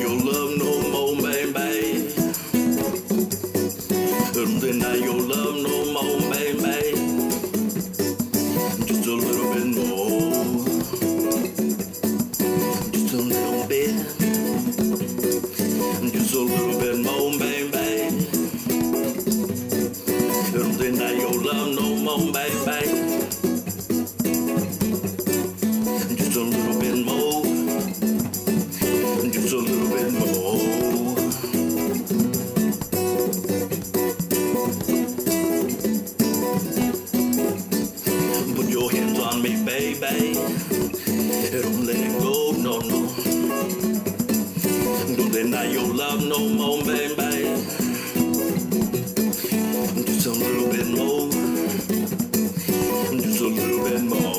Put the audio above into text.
Your love no more, baby. Your love no more, baby. Just a little bit more. Just a little bit. Just a little bit Your love no more, baby. Just a little bit more. Just a little bit more. Put your hands on me, baby. Don't let it go, no, no. Don't deny your love no more, baby. Just a little bit more.